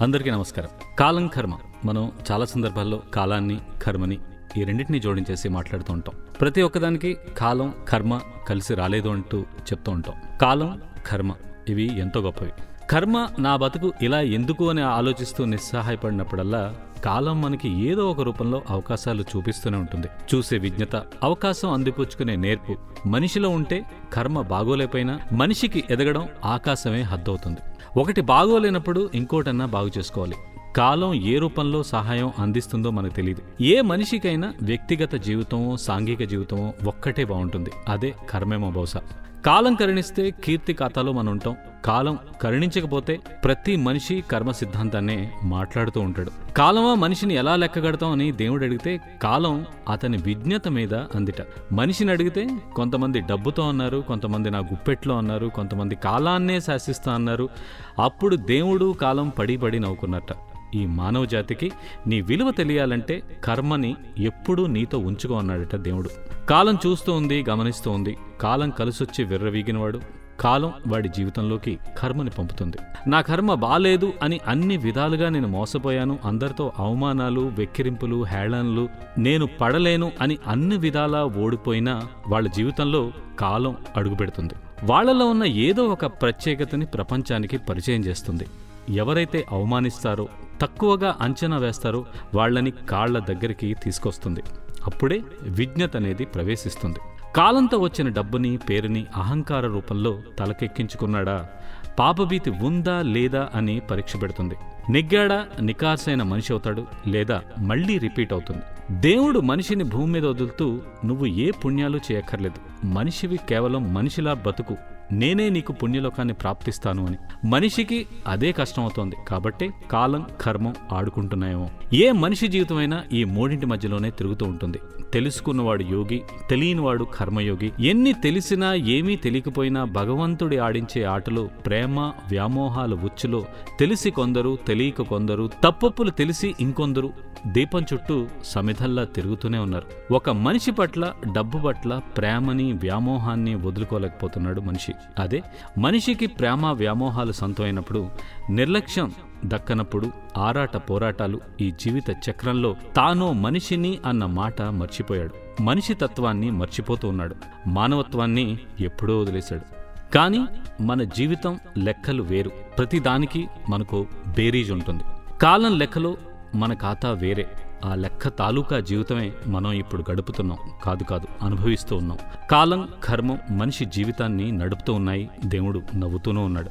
అందరికీ నమస్కారం. కాలం కర్మ. మనం చాలా సందర్భాల్లో కాలాన్ని కర్మని ఈ రెండింటిని జోడించేసి మాట్లాడుతూ ఉంటాం. ప్రతి ఒక్కదానికి కాలం కర్మ కలిసి రాలేదు అంటూ చెప్తూ ఉంటాం. కాలం కర్మ ఇవి ఎంతో గొప్పవి. కర్మ నా బతుకు ఇలా ఎందుకు అని ఆలోచిస్తూ నిస్సహాయపడినప్పుడల్లా కాలం మనకి ఏదో ఒక రూపంలో అవకాశాలు చూపిస్తూనే ఉంటుంది. చూసే విజ్ఞత అవకాశం అందిపుచ్చుకునే నేర్పు. మనిషిలో ఉంటే కర్మ బాగోలేకపోయినా మనిషికి ఎదగడం ఆకాశమే హద్దవుతుంది. ఒకటి బాగోలేనప్పుడు ఇంకోటన్నా బాగు చేసుకోవాలి. కాలం ఏ రూపంలో సహాయం అందిస్తుందో మనకు తెలియదు ఏ మనిషికైనా వ్యక్తిగత జీవితమో సాంఘిక జీవితమో ఒక్కటే బాగుంటుంది. అదే కర్మేమో బహుశా. కాలం కరుణిస్తే కీర్తి ఖాతాలో మనం ఉంటాం. కాలం కరుణించకపోతే ప్రతి మనిషి కర్మ సిద్ధాంతాన్నే మాట్లాడుతూ ఉంటాడు. కాలమా మనిషిని ఎలా లెక్కగడతాం అని దేవుడు అడిగితే కాలం అతని విజ్ఞత మీద అందిట. మనిషిని అడిగితే కొంతమంది డబ్బుతో అన్నారు కొంతమంది నా గుప్పెట్లో అన్నారు కొంతమంది కాలాన్నే శాసిస్తా అన్నారు. అప్పుడు దేవుడు కాలం పడి పడి నవ్వుకున్నట్ట. ఈ మానవ జాతికి నీ విలువ తెలియాలంటే కర్మని ఎప్పుడూ నీతో ఉంచుకో అన్నాడట దేవుడు. కాలం చూస్తూ ఉంది గమనిస్తూ ఉంది. కాలం కలిసొచ్చి విర్రవీగినవాడు. కాలం వాడి జీవితంలోకి కర్మని పంపుతుంది. నా కర్మ బాలేదు అని అన్ని విధాలుగా నేను మోసపోయాను. అందరితో అవమానాలు వెక్కిరింపులు హేళనలు నేను పడలేను అని అన్ని విధాలా ఓడిపోయినా వాళ్ళ జీవితంలో కాలం అడుగుపెడుతుంది. వాళ్ళలో ఉన్న ఏదో ఒక ప్రత్యేకతని ప్రపంచానికి పరిచయం చేస్తుంది. ఎవరైతే అవమానిస్తారో తక్కువగా అంచనా వేస్తారో వాళ్ళని కాళ్ళ దగ్గరికి తీసుకొస్తుంది. అప్పుడే విజ్ఞత అనేది ప్రవేశిస్తుంది. కాలంతో వచ్చిన డబ్బుని పేరుని అహంకార రూపంలో తలకెక్కించుకున్నాడా? పాపభీతి ఉందా లేదా అని పరీక్ష పెడుతుంది. నిగ్గాడా? నికార్సైన మనిషి అవుతాడు లేదా మళ్ళీ రిపీట్ అవుతుంది. దేవుడు మనిషిని భూమి మీద వదులుతూ నువ్వు ఏ పుణ్యాలు చేయక్కర్లేదు. మనిషివి కేవలం మనిషిలా బతుకు. నేనే నీకు పుణ్యలోకాన్ని ప్రాప్తిస్తాను అని. మనిషికి అదే కష్టమవుతోంది. కాబట్టి కాలం కర్మం ఆడుకుంటున్నాయేమో. ఏ మనిషి జీవితమైనా ఈ మూడింటి మధ్యలోనే తిరుగుతూ ఉంటుంది. తెలుసుకున్నవాడు యోగి తెలియనివాడు కర్మయోగి. ఎన్ని తెలిసినా ఏమీ తెలియకపోయినా భగవంతుడి ఆడించే ఆటలు ప్రేమ వ్యామోహాల ఉచ్చులో. తెలిసి కొందరు తెలియక కొందరు తప్పప్పులు తెలిసి ఇంకొందరు దీపం చుట్టూ సమిధల్లా తిరుగుతూనే ఉన్నారు. ఒక మనిషి పట్ల డబ్బు పట్ల ప్రేమని వ్యామోహాన్ని వదులుకోలేకపోతున్నాడు మనిషి. అదే మనిషికి ప్రేమ వ్యామోహాలు సొంతమైనప్పుడు నిర్లక్ష్యం దక్కనప్పుడు ఆరాట పోరాటాలు ఈ జీవిత చక్రంలో తానో మనిషిని అన్న మాట మర్చిపోయాడు. మనిషి తత్వాన్ని మర్చిపోతూ ఉన్నాడు. మానవత్వాన్ని ఎప్పుడో వదిలేశాడు. కానీ మన జీవితం లెక్కలు వేరు. ప్రతిదానికి మనకు బేరీజ్ ఉంటుంది. కాలం లెక్కలో మన ఖాతా వేరే. ఆ లెక్క తాలూకా జీవితమే మనం ఇప్పుడు గడుపుతున్నాం. కాదు కాదు అనుభవిస్తూ ఉన్నాం. కాలం కర్మం మనిషి జీవితాన్ని నడుపుతూ ఉన్నాయి. దేవుడు నవ్వుతూనే ఉన్నాడు.